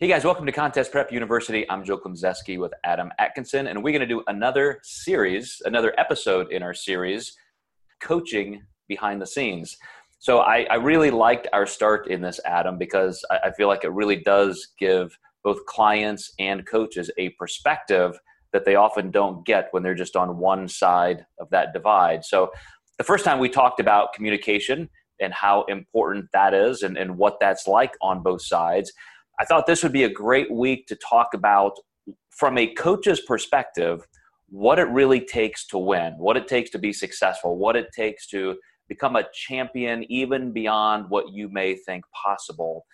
Hey guys, welcome to Contest Prep University. I'm Joe Klemczewski with Adam Atkinson, and we're going to do another series, another episode in our series, Coaching Behind the Scenes. So I, I really liked our start in this, Adam, because I, I feel like it really does give both clients and coaches a perspective that they often don't get when they're just on one side of that divide. So the first time we talked about communication and how important that is and, and what that's like on both sides I thought this would be a great week to talk about, from a coach's perspective, what it really takes to win, what it takes to be successful, what it takes to become a champion, even beyond what you may think possible.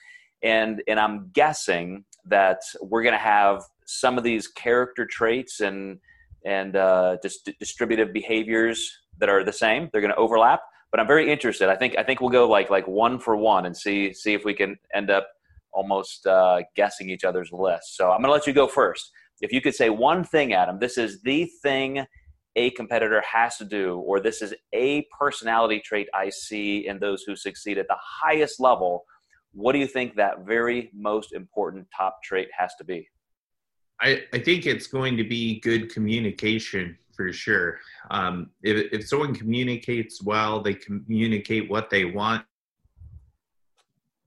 And, and I'm guessing that we're going to have some of these character traits and, and uh, dis- distributive behaviors that are the same. They're going to overlap, but I'm very interested. I think I think we'll go like like one for one and see see if we can end up almost uh, guessing each other's lists. So I'm going to let you go first. If you could say one thing, Adam, this is the thing a competitor has to do, or this is a personality trait I see in those who succeed at the highest level, what do you think that very most important top trait has to be? I, I think it's going to be good communication for sure. Um, if, if someone communicates well, they communicate what they want.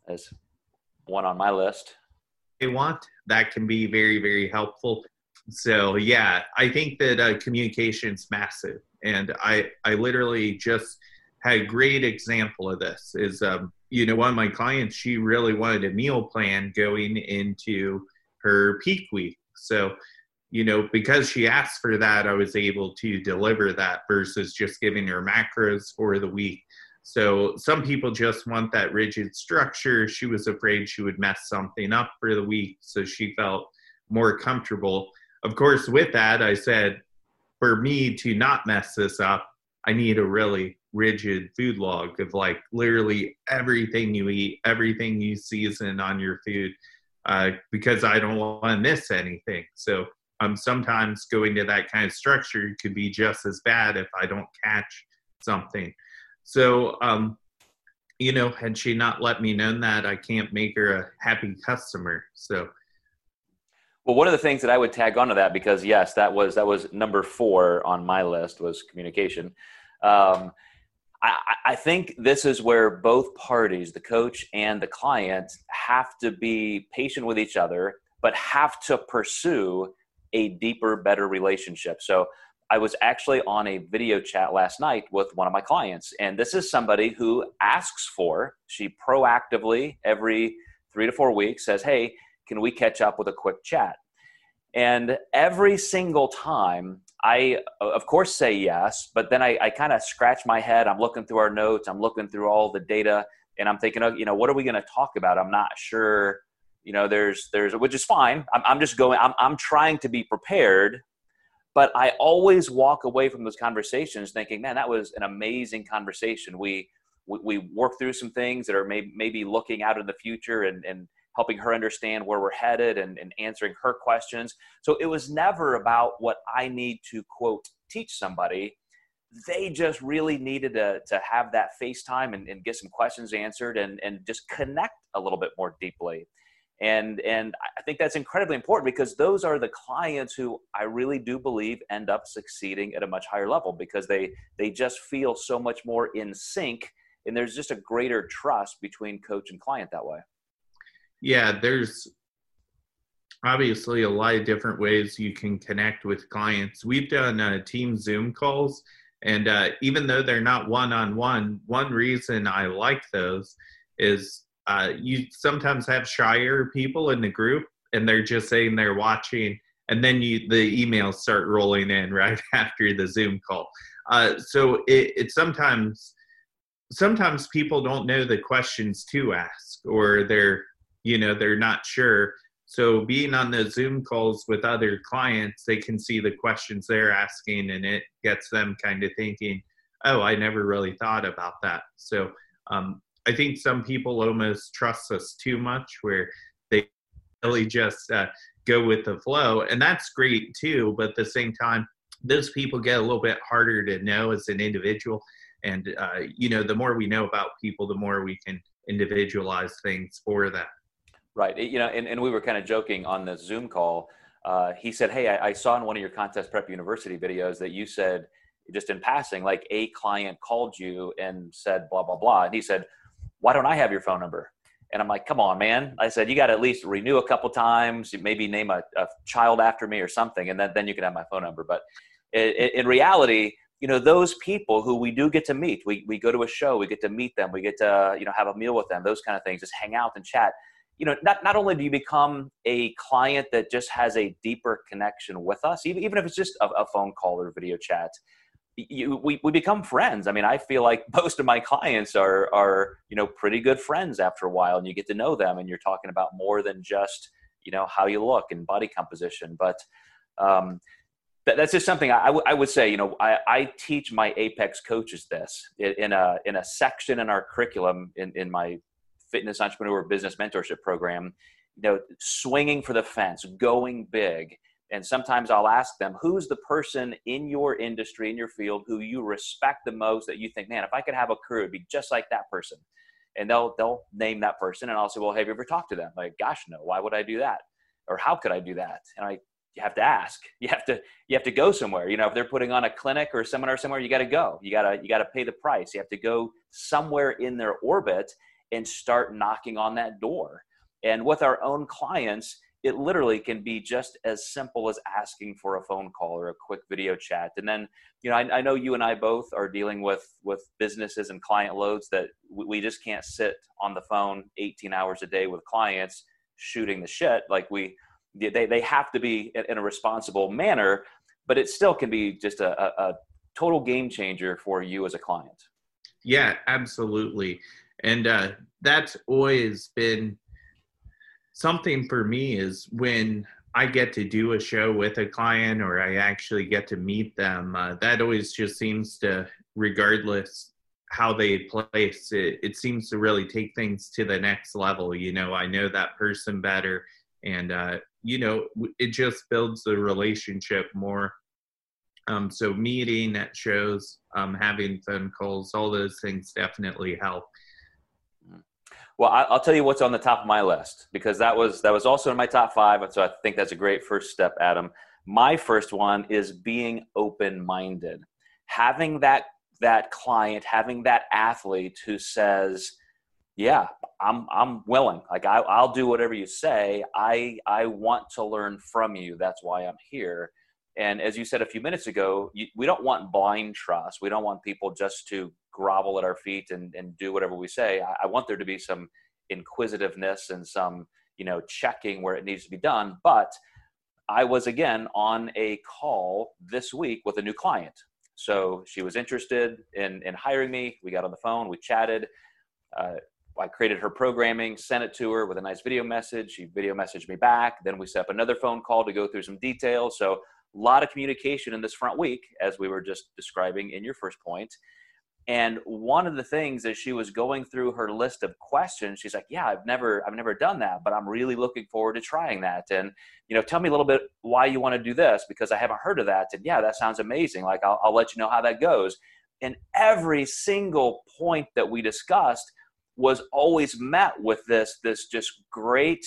As one on my list. They want that can be very very helpful. So yeah, I think that uh, communication's massive, and I I literally just had a great example of this. Is um, you know one of my clients she really wanted a meal plan going into her peak week, so you know, because she asked for that, I was able to deliver that versus just giving her macros for the week. So some people just want that rigid structure. She was afraid she would mess something up for the week, so she felt more comfortable. Of course, with that, I said, for me to not mess this up, I need a really rigid food log of like literally everything you eat, everything you season on your food, uh, because I don't want to miss anything. So um, sometimes going to that kind of structure could be just as bad if I don't catch something. So, um, you know, had she not let me know that, I can't make her a happy customer. So, well, one of the things that I would tag onto that because yes, that was that was number four on my list was communication. Um, I, I think this is where both parties, the coach and the client, have to be patient with each other, but have to pursue a deeper, better relationship. So I was actually on a video chat last night with one of my clients, and this is somebody who asks for, she proactively every three to four weeks says, Hey, can we catch up with a quick chat? And every single time, I, of course, say yes, but then I, I kind of scratch my head. I'm looking through our notes, I'm looking through all the data, and I'm thinking, oh, you know, what are we going to talk about? I'm not sure. You know, there's, there's, which is fine. I'm, I'm just going, I'm, I'm trying to be prepared but I always walk away from those conversations thinking, man, that was an amazing conversation. We we, we work through some things that are maybe, maybe looking out in the future and, and helping her understand where we're headed and, and answering her questions. So it was never about what I need to quote teach somebody. They just really needed to, to have that FaceTime and, and get some questions answered and, and just connect a little bit more deeply and and i think that's incredibly important because those are the clients who i really do believe end up succeeding at a much higher level because they they just feel so much more in sync and there's just a greater trust between coach and client that way. Yeah there's obviously a lot of different ways you can connect with clients. We've done uh, team zoom calls and uh, even though they're not one-on-one one reason i like those is uh, you sometimes have shyer people in the group and they're just saying they're watching and then you the emails start rolling in right after the zoom call. Uh, so it, it sometimes sometimes people don't know the questions to ask or they're you know they're not sure. So being on the zoom calls with other clients they can see the questions they're asking and it gets them kind of thinking oh i never really thought about that. So um, I think some people almost trust us too much, where they really just uh, go with the flow, and that's great too. But at the same time, those people get a little bit harder to know as an individual, and uh, you know, the more we know about people, the more we can individualize things for them. Right. You know, and, and we were kind of joking on the Zoom call. Uh, he said, Hey, I, I saw in one of your contest prep university videos that you said, just in passing, like a client called you and said, blah, blah, blah. And he said, Why don't I have your phone number? And I'm like, come on, man. I said, you got to at least renew a couple times, maybe name a, a, child after me or something, and then, then you can have my phone number. But in, in reality, you know, those people who we do get to meet, we, we go to a show, we get to meet them, we get to, you know, have a meal with them, those kind of things, just hang out and chat. You know, not, not only do you become a client that just has a deeper connection with us, even, even if it's just a, a phone call or video chat, you, we, we become friends. I mean, I feel like most of my clients are, are, you know, pretty good friends after a while and you get to know them and you're talking about more than just, you know, how you look and body composition. But um, that, that's just something I, would say, you know, I, I teach my Apex coaches this in a, in a section in our curriculum in, in my fitness entrepreneur business mentorship program, you know, swinging for the fence, going big and sometimes I'll ask them, who's the person in your industry, in your field, who you respect the most that you think, man, if I could have a career, it'd be just like that person. And they'll they'll name that person, and I'll say, well, have you ever talked to them? Like, gosh, no. Why would I do that? Or how could I do that? And I you have to ask. You have to you have to go somewhere. You know, if they're putting on a clinic or a seminar somewhere, you got to go. You gotta you gotta pay the price. You have to go somewhere in their orbit and start knocking on that door. And with our own clients, it literally can be just as simple as asking for a phone call or a quick video chat. And then you know I, I, know you and i both are dealing with with businesses and client loads that we just can't sit on the phone 18 hours a day with clients shooting the shit. Like we they, they have to be in a responsible manner but it still can be just a, a, a total game changer for you as a client. Yeah absolutely. And uh, that's always been something for me is when I get to do a show with a client or I actually get to meet them, uh, that always just seems to, regardless how they place it, it seems to really take things to the next level. You know, I know that person better, and uh, you know, it just builds the relationship more. Um, so meeting at shows, um, having phone calls, all those things definitely help. Well, I'll tell you what's on the top of my list because that was that was also in my top five, so I think that's a great first step, Adam. My first one is being open-minded, having that that client, having that athlete who says, "Yeah, I'm I'm willing. Like I, I'll do whatever you say. I I want to learn from you. That's why I'm here." And as you said a few minutes ago, you, we don't want blind trust. We don't want people just to grovel at our feet and, and do whatever we say. I, I want there to be some inquisitiveness and some, you know, checking where it needs to be done. But I was again on a call this week with a new client. So she was interested in, in hiring me. We got on the phone, we chatted. Uh, I created her programming, sent it to her with a nice video message. She video messaged me back. Then we set up another phone call to go through some details. So a lot of communication in this front week, as we were just describing in your first point. And one of the things as she was going through her list of questions, she's like, "Yeah, I've never, I've never done that, but I'm really looking forward to trying that." And you know, tell me a little bit why you want to do this because I haven't heard of that. And yeah, that sounds amazing. Like I'll, I'll let you know how that goes. And every single point that we discussed was always met with this, this just great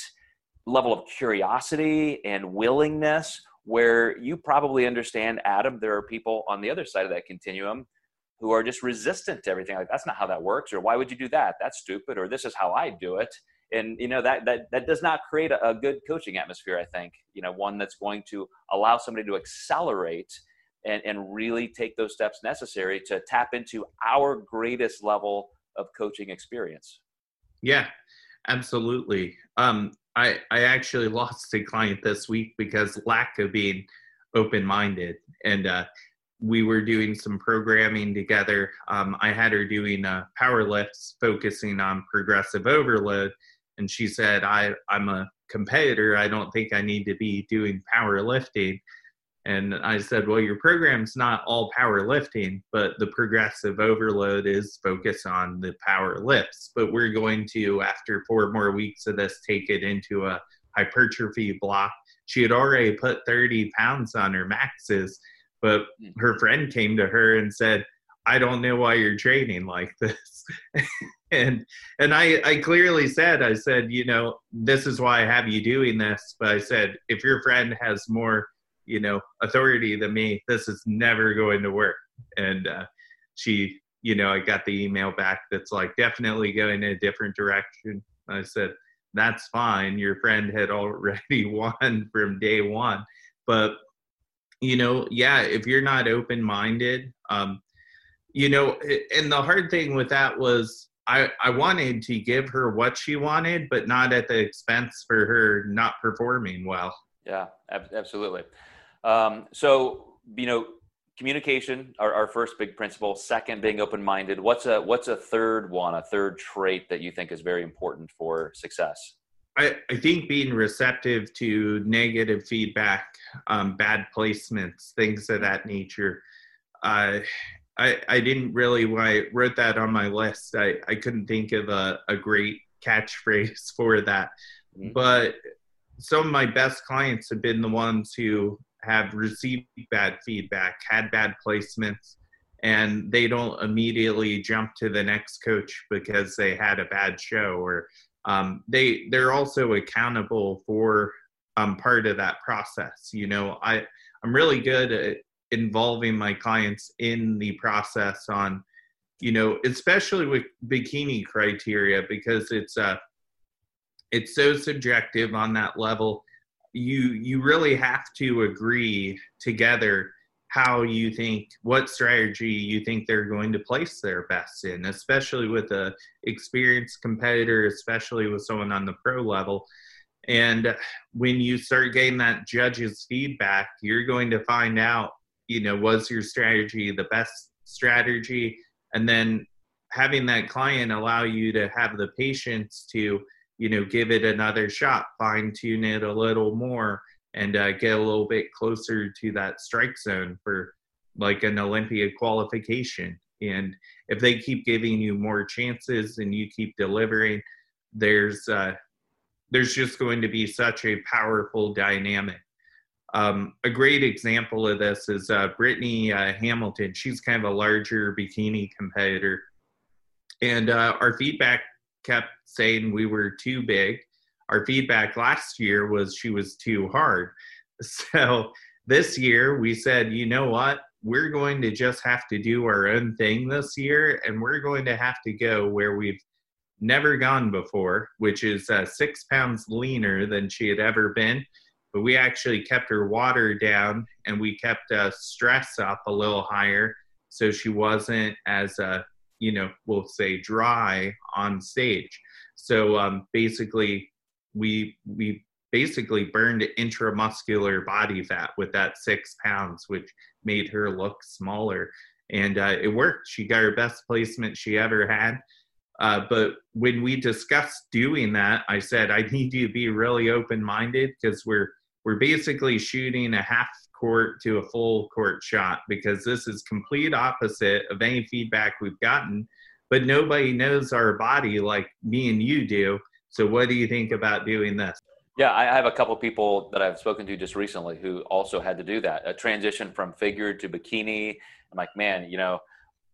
level of curiosity and willingness where you probably understand, Adam, there are people on the other side of that continuum who are just resistant to everything. Like, that's not how that works, or why would you do that? That's stupid, or this is how I do it. And you know that that that does not create a, a good coaching atmosphere. I think you know one that's going to allow somebody to accelerate and, and really take those steps necessary to tap into our greatest level of coaching experience. Yeah, absolutely. Um, I, I actually lost a client this week because lack of being open minded. And uh, we were doing some programming together. Um, I had her doing uh, power lifts, focusing on progressive overload. And she said, I, I'm a competitor. I don't think I need to be doing power lifting. And I said, well, your program's not all power lifting, but the progressive overload is focused on the power lifts. But we're going to, after four more weeks of this, take it into a hypertrophy block. She had already put 30 pounds on her maxes, but hmm. her friend came to her and said, I don't know why you're training like this. and and I, I clearly said, I said, you know, this is why I have you doing this. But I said, if your friend has more, you know, authority than me, this is never going to work. And uh, she, you know, I got the email back that's like definitely going in a different direction. I said, that's fine. Your friend had already won from day one. But, you know, yeah, if you're not open minded, um, you know, and the hard thing with that was I, I wanted to give her what she wanted, but not at the expense for her not performing well. Yeah, ab- absolutely. Um, so, you know, communication, our, our first big principle. Second, being open-minded. What's a what's a third one, a third trait that you think is very important for success? I, I think being receptive to negative feedback, um, bad placements, things of that nature. Uh, I, I didn't really when I wrote that on my list. I, I couldn't think of a, a great catchphrase for that. Mm-hmm. But some of my best clients have been the ones who have received bad feedback, had bad placements, and they don't immediately jump to the next coach because they had a bad show or um, they they're also accountable for um, part of that process. You know, I I'm really good at involving my clients in the process on you know especially with bikini criteria because it's uh it's so subjective on that level you you really have to agree together how you think what strategy you think they're going to place their best in especially with a experienced competitor especially with someone on the pro level. And when you start getting that judge's feedback you're going to find out you know was your strategy the best strategy? And then having that client allow you to have the patience to you know give it another shot fine tune it a little more and uh, get a little bit closer to that strike zone for like an olympia qualification and if they keep giving you more chances and you keep delivering there's uh, there's just going to be such a powerful dynamic um, a great example of this is uh, Brittany uh, Hamilton. She's kind of a larger bikini competitor. And uh, our feedback kept saying we were too big. Our feedback last year was she was too hard. So this year we said, you know what? We're going to just have to do our own thing this year, and we're going to have to go where we've never gone before, which is uh, six pounds leaner than she had ever been but we actually kept her water down and we kept uh, stress up a little higher so she wasn't as uh, you know we'll say dry on stage so um, basically we we basically burned intramuscular body fat with that six pounds which made her look smaller. And uh, it worked. She got her best placement she ever had. Uh, but when we discussed doing that, I said, I need you to be really open minded because we're we're basically shooting a half court to a full court shot because this is complete opposite of any feedback we've gotten. But nobody knows our body like me and you do so what do you think about doing this yeah i have a couple people that i've spoken to just recently who also had to do that a transition from figure to bikini i'm like man you know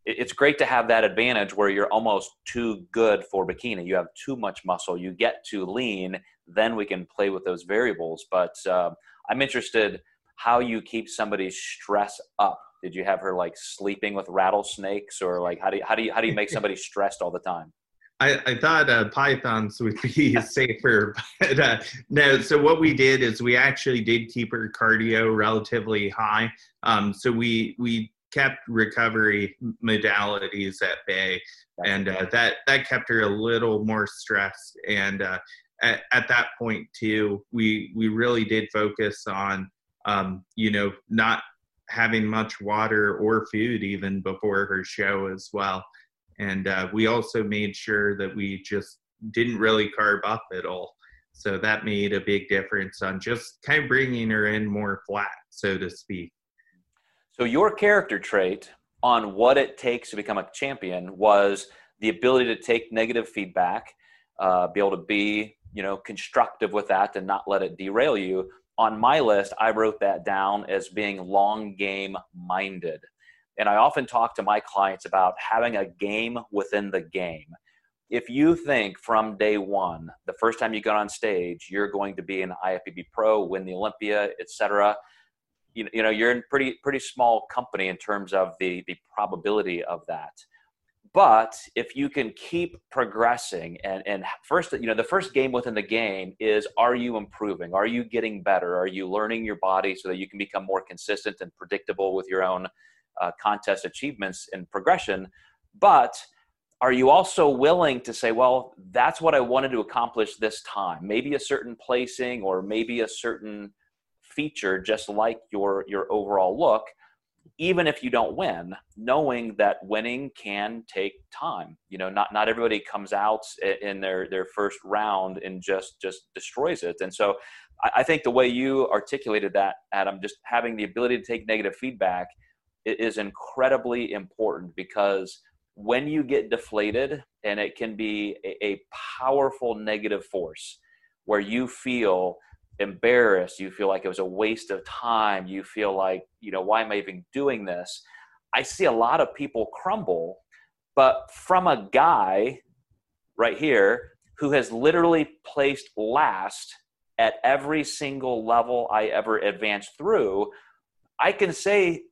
it's great to have that advantage where you're almost too good for bikini you have too much muscle you get too lean then we can play with those variables. But uh, I'm interested how you keep somebody's stress up. Did you have her like sleeping with rattlesnakes, or like how do you, how do you how do you make somebody stressed all the time? I, I thought uh, pythons would be safer, but uh, no. So what we did is we actually did keep her cardio relatively high. Um, so we we kept recovery modalities at bay, and uh, that that kept her a little more stressed. And uh, at, at that point too, we we really did focus on um, you know not having much water or food even before her show as well. And uh, we also made sure that we just didn't really carb up at all. So that made a big difference on just kind of bringing her in more flat, so to speak. So, your character trait on what it takes to become a champion was the ability to take negative feedback, uh, be able to be you know constructive with that and not let it derail you on my list i wrote that down as being long game minded And I often talk to my clients about having a game within the game. If you think from day one, the first time you get on stage, you're going to be an IFBB pro, win the Olympia, etc., you, you know you're in pretty pretty small company in terms of the the probability of that but if you can keep progressing and and first you know the first game within the game is are you improving are you getting better are you learning your body so that you can become more consistent and predictable with your own uh, contest achievements and progression but are you also willing to say well that's what i wanted to accomplish this time maybe a certain placing or maybe a certain feature just like your your overall look even if you don't win, knowing that winning can take time. You know, not not everybody comes out in their their first round and just just destroys it. And so, I think the way you articulated that, Adam, just having the ability to take negative feedback is incredibly important because when you get deflated, and it can be a, a powerful negative force where you feel embarrassed you feel like it was a waste of time you feel like you know why am i even doing this? I see a lot of people crumble but from a guy right here who has literally placed last at every single level i ever advanced through i can say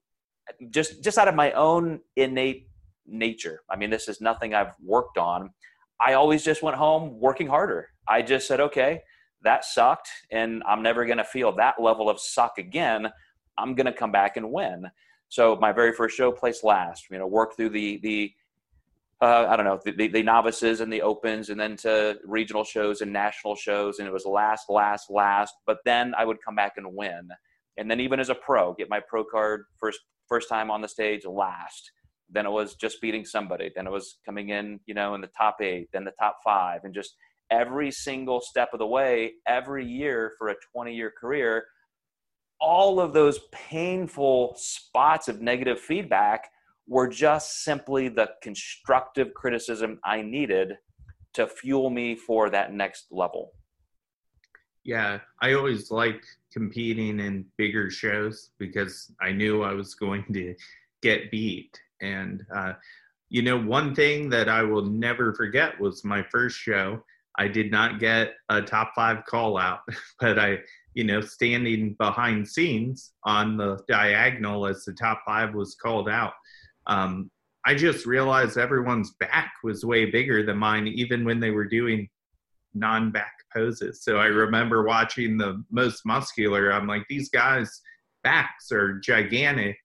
just just out of my own innate nature i mean this is nothing i've worked on i always just went home working harder i just said okay that sucked and I'm never going to feel that level of suck again. I'm going to come back and win. So my very first show placed last, you know, worked through the, the, uh, I don't know, the, the, novices and the opens and then to regional shows and national shows. And it was last, last, last, but then I would come back and win. And then even as a pro, get my pro card first, first time on the stage last. Then it was just beating somebody. Then it was coming in, you know, in the top eight, then the top five and just every single step of the way, every year for a 20 year career, all of those painful spots of negative feedback were just simply the constructive criticism I needed to fuel me for that next level. Yeah, I always liked competing in bigger shows because I knew I was going to get beat. And, uh, you know, one thing that I will never forget was my first show. I did not get a top five call out, but I, you know, standing behind scenes on the diagonal as the top five was called out. Um, I just realized everyone's back was way bigger than mine, even when they were doing non back poses. So I remember watching the most muscular. I'm like, these guys' backs are gigantic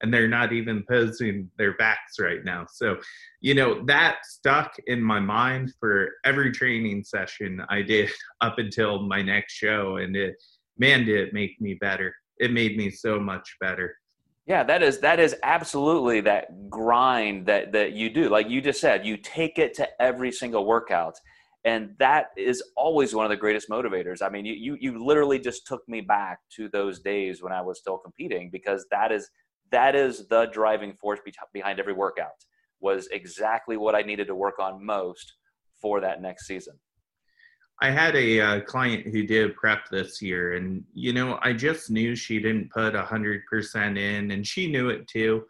and they're not even posing their backs right now. So, you know, that stuck in my mind for every training session I did up until my next show. And it, man, did it make me better. It made me so much better. Yeah, that is that is absolutely that grind that that you do. Like you just said, you take it to every single workout. And that is always one of the greatest motivators. I mean, you, you you literally just took me back to those days when I was still competing because that is that is the driving force behind every workout was exactly what i needed to work on most for that next season i had a uh, client who did prep this year and you know i just knew she didn't put 100% in and she knew it too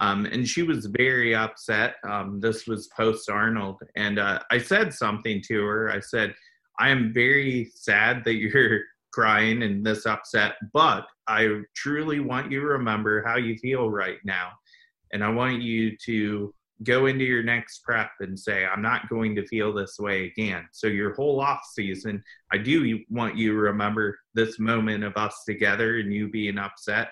um, and she was very upset um, this was post arnold and uh, i said something to her i said i am very sad that you're crying and this upset, but I truly want you to remember how you feel right now. And I want you to go into your next prep and say, I'm not going to feel this way again. So, your whole off season, I do want you to remember this moment of us together and you being upset.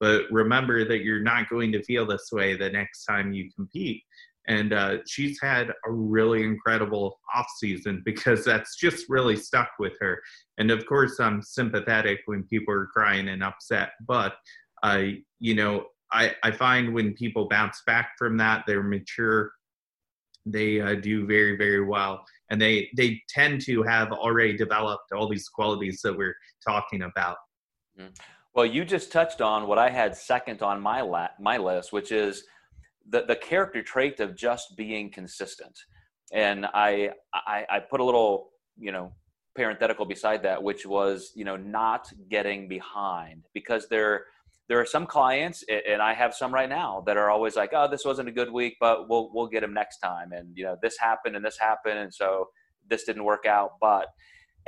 But remember that you're not going to feel this way the next time you compete and uh, she's had a really incredible off season because that's just really stuck with her. And of course, I'm sympathetic when people are crying and upset, but uh, you know, I, I find when people bounce back from that, they're mature, they uh, do very very well, and they they tend to have already developed all these qualities that we're talking about. Mm-hmm. Well, you just touched on what I had second on my la- my list, which is the, the character trait of just being consistent. And I, I, I put a little, you know, parenthetical beside that, which was, you know, not getting behind because there, there are some clients, and I have some right now that are always like, "Oh, this wasn't a good week, but we'll we'll get them next time." And you know, this happened and this happened, and so this didn't work out. But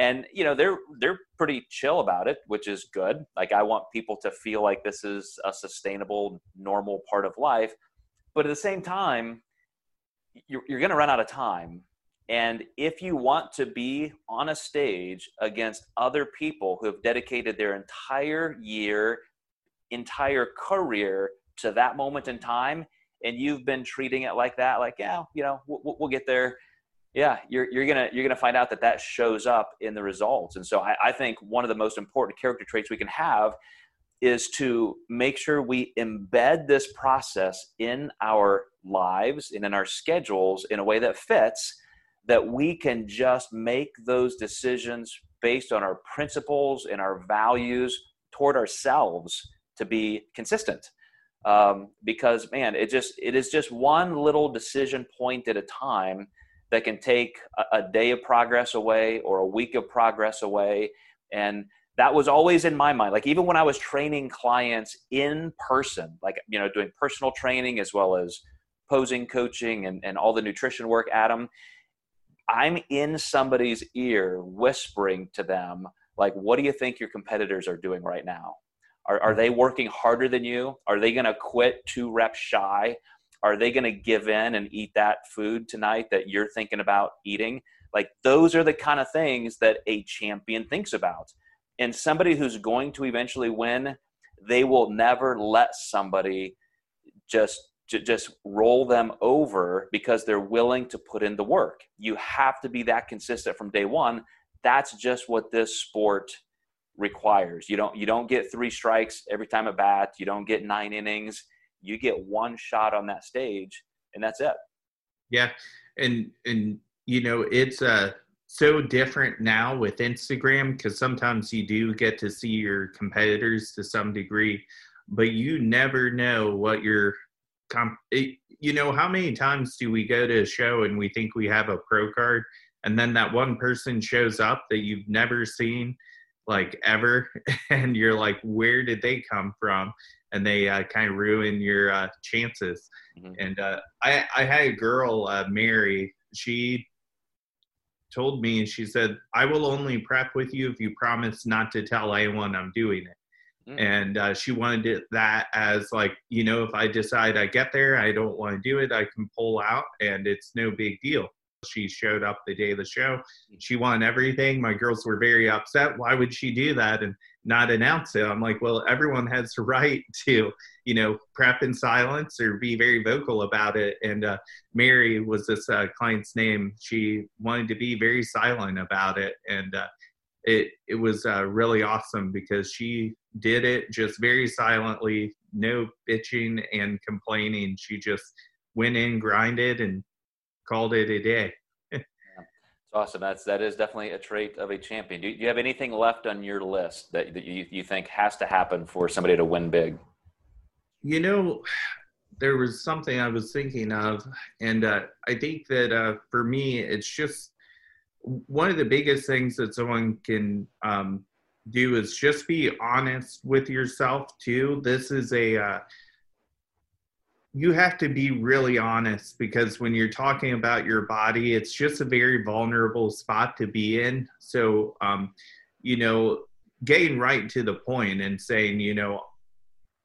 and you know, they're they're pretty chill about it, which is good. Like I want people to feel like this is a sustainable, normal part of life. But at the same time, you're, you're going to run out of time. And if you want to be on a stage against other people who have dedicated their entire year entire career to that moment in time and you've been treating it like that like yeah you know we'll, we'll get there yeah you're, you're gonna you're gonna find out that that shows up in the results. And so I, I think one of the most important character traits we can have is to make sure we embed this process in our lives and in our schedules in a way that fits that we can just make those decisions based on our principles and our values toward ourselves to be consistent. Um, because man it just it is just one little decision point at a time that can take a, a day of progress away or a week of progress away and that was always in my mind like even when i was training clients in person like you know doing personal training as well as posing coaching and, and all the nutrition work adam i'm in somebody's ear whispering to them like what do you think your competitors are doing right now are, are they mm-hmm. working harder than you? Are they going to quit two reps shy? Are they going to give in and eat that food tonight that you're thinking about eating? Like, those are the kind of things that a champion thinks about. And somebody who's going to eventually win, they will never let somebody just just roll them over because they're willing to put in the work. You have to be that consistent from day one. That's just what this sport requires. You don't you don't get three strikes every time at bat. You don't get nine innings. You get one shot on that stage, and that's it. Yeah, and and you know it's uh so different now with Instagram because sometimes you do get to see your competitors to some degree, but you never know what your comp. You know how many times do we go to a show and we think we have a pro card, and then that one person shows up that you've never seen like ever and you're like where did they come from and they uh, kind of ruin your uh, chances mm-hmm. and uh, I, I had a girl uh, mary she told me she said i will only prep with you if you promise not to tell anyone i'm doing it mm-hmm. and uh, she wanted it, that as like you know if i decide i get there i don't want to do it i can pull out and it's no big deal she showed up the day of the show. She won everything. My girls were very upset. Why would she do that and not announce it? I'm like, well, everyone has the right to, you know, prep in silence or be very vocal about it. And uh, Mary was this uh, client's name. She wanted to be very silent about it. And uh, it, it was uh, really awesome because she did it just very silently, no bitching and complaining. She just went in, grinded, and called it a day. It's awesome. That's that is definitely a trait of a champion. Do, you have anything left on your list that, that you, you think has to happen for somebody to win big? You know, there was something I was thinking of, and uh, I think that uh, for me, it's just one of the biggest things that someone can um, do is just be honest with yourself too. This is a uh, you have to be really honest because when you're talking about your body, it's just a very vulnerable spot to be in. So, um, you know, getting right to the point and saying, you know,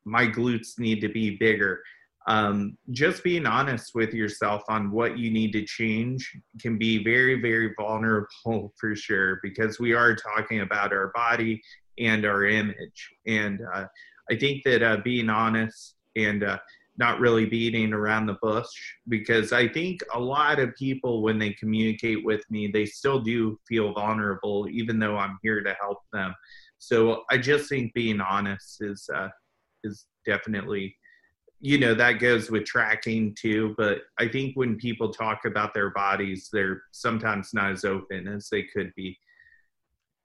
my glutes need to be bigger. Um, just being honest with yourself on what you need to change can be very, very vulnerable for sure because we are talking about our body and our image. And uh, I think that uh, being honest and uh, not really beating around the bush because I think a lot of people, when they communicate with me, they still do feel vulnerable, even though I'm here to help them. So I just think being honest is uh, is definitely, you know, that goes with tracking too. But I think when people talk about their bodies, they're sometimes not as open as they could be.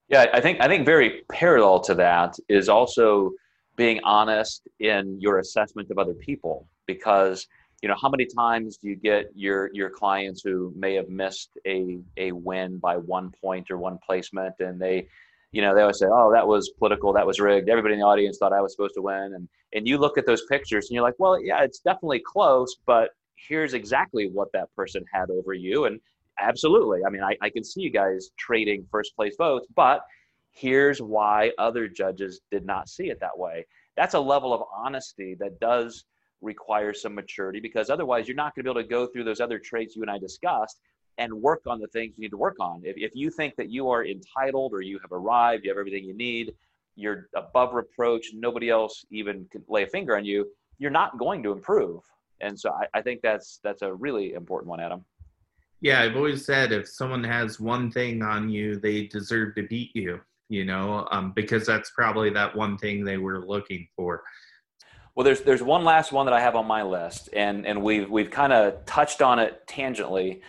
Yeah, I think I think very parallel to that is also being honest in your assessment of other people? Because you know how many times do you get your your clients who may have missed a a win by one point or one placement and they you know they always say oh that was political that was rigged. Everybody in the audience thought i was supposed to win. And and you look at those pictures and you're like, well, yeah, it's definitely close, but here's exactly what that person had over you. And absolutely, I mean, I, I can see you guys trading first place votes, but here's why other judges did not see it that way. That's a level of honesty that does require some maturity because otherwise you're not going to be able to go through those other traits you and I discussed and work on the things you need to work on. If, if you think that you are entitled or you have arrived, you have everything you need, you're above reproach, nobody else even can lay a finger on you, you're not going to improve. And so I, I think that's that's a really important one, Adam. Yeah, I've always said if someone has one thing on you, they deserve to beat you. You know, um, because that's probably that one thing they were looking for. Well, there's there's one last one that I have on my list, and and we've we've kind of touched on it tangentially,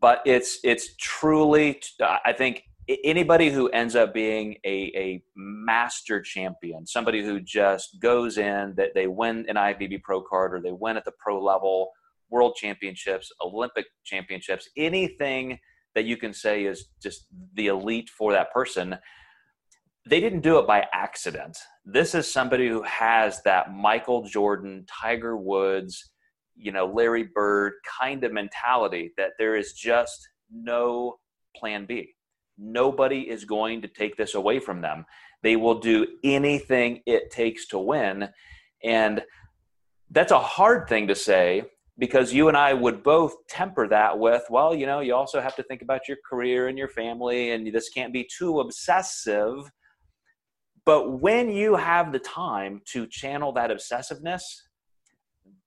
but it's it's truly I think anybody who ends up being a, a master champion, somebody who just goes in that they win an IFBB pro card or they win at the pro level, world championships, Olympic championships, anything that you can say is just the elite for that person. They didn't do it by accident. This is somebody who has that Michael Jordan, Tiger Woods, you know, Larry Bird kind of mentality that there is just no plan B Nobody is going to take this away from them. They will do anything it takes to win. And that's a hard thing to say because you and I would both temper that with, well, you know, you also have to think about your career and your family, and this can't be too obsessive. But when you have the time to channel that obsessiveness,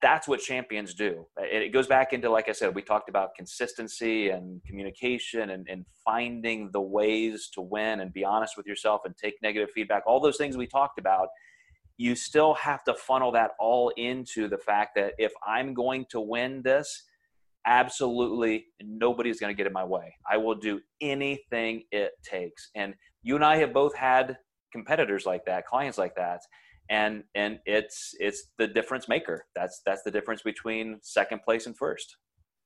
that's what champions do. It goes back into, like I said, we talked about consistency and communication and, and finding the ways to win and be honest with yourself and take negative feedback. All those things we talked about, you still have to funnel that all into the fact that if I'm going to win this, absolutely nobody's going to get in my way. I will do anything it takes. And you and I have both had competitors like that, clients like that. And and it's it's the difference maker. That's that's the difference between second place and first.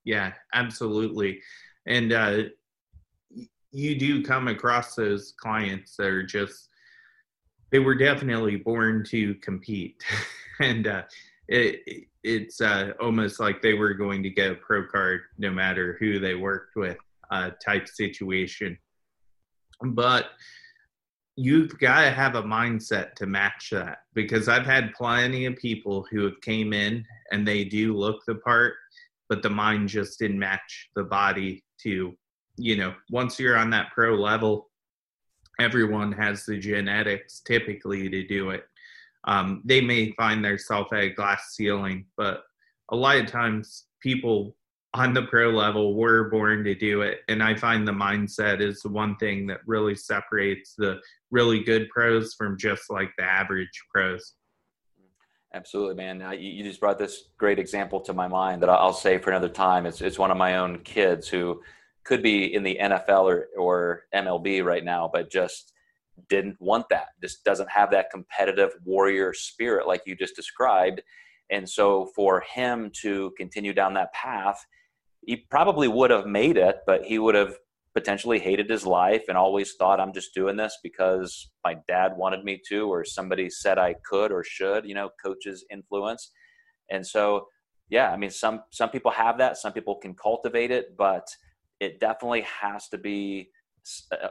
Yeah absolutely. And uh you do come across those clients that are just they were definitely born to compete. And uh it, it's uh, almost like they were going to get a pro card no matter who they worked with uh, type situation. But you've got to have a mindset to match that because I've had plenty of people who have came in and they do look the part, but the mind just didn't match the body to, you know, once you're on that pro level, everyone has the genetics typically to do it. Um, they may find themselves at a glass ceiling, but a lot of times people on the pro level we're born to do it. And i find the mindset is the one thing that really separates the really good pros from just like the average pros. Absolutely man. You just brought this great example to my mind that i'll say for another time. It's, it's one of my own kids who could be in the nfl or, or mlb right now but just didn't want that. Just doesn't have that competitive warrior spirit like you just described. And so for him to continue down that path he probably would have made it, but he would have potentially hated his life and always thought I'm just doing this because my dad wanted me to, or somebody said I could or should, you know, coaches influence. And so, yeah, I mean, some, some people have that, some people can cultivate it, but it definitely has to be uh,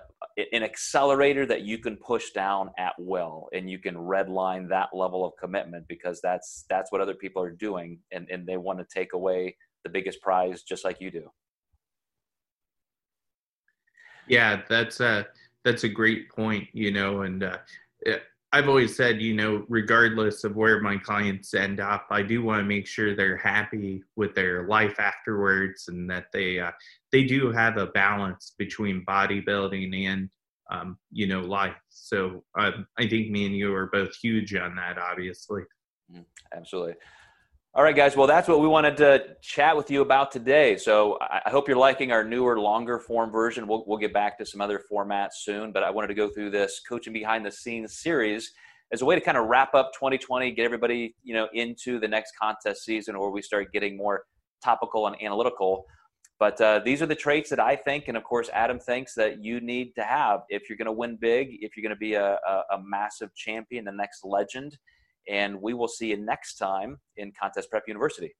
an accelerator that you can push down at will and you can redline that level of commitment because that's, that's what other people are doing. And, and they want to take away the biggest prize just like you do. Yeah that's a that's a great point you know and uh, i've always said you know regardless of where my clients end up i do want to make sure they're happy with their life afterwards and that they uh, they do have a balance between bodybuilding and um, you know life. So um, i think me and you are both huge on that obviously. Mm, absolutely all right, guys. Well, that's what we wanted to chat with you about today. So I hope you're liking our newer, longer form version. We'll, we'll get back to some other formats soon, but I wanted to go through this coaching behind the scenes series as a way to kind of wrap up 2020, get everybody you know into the next contest season, where we start getting more topical and analytical. But uh, these are the traits that I think, and of course, Adam thinks that you need to have if you're going to win big, if you're going to be a, a, a massive champion, the next legend And we will see you next time in Contest Prep University.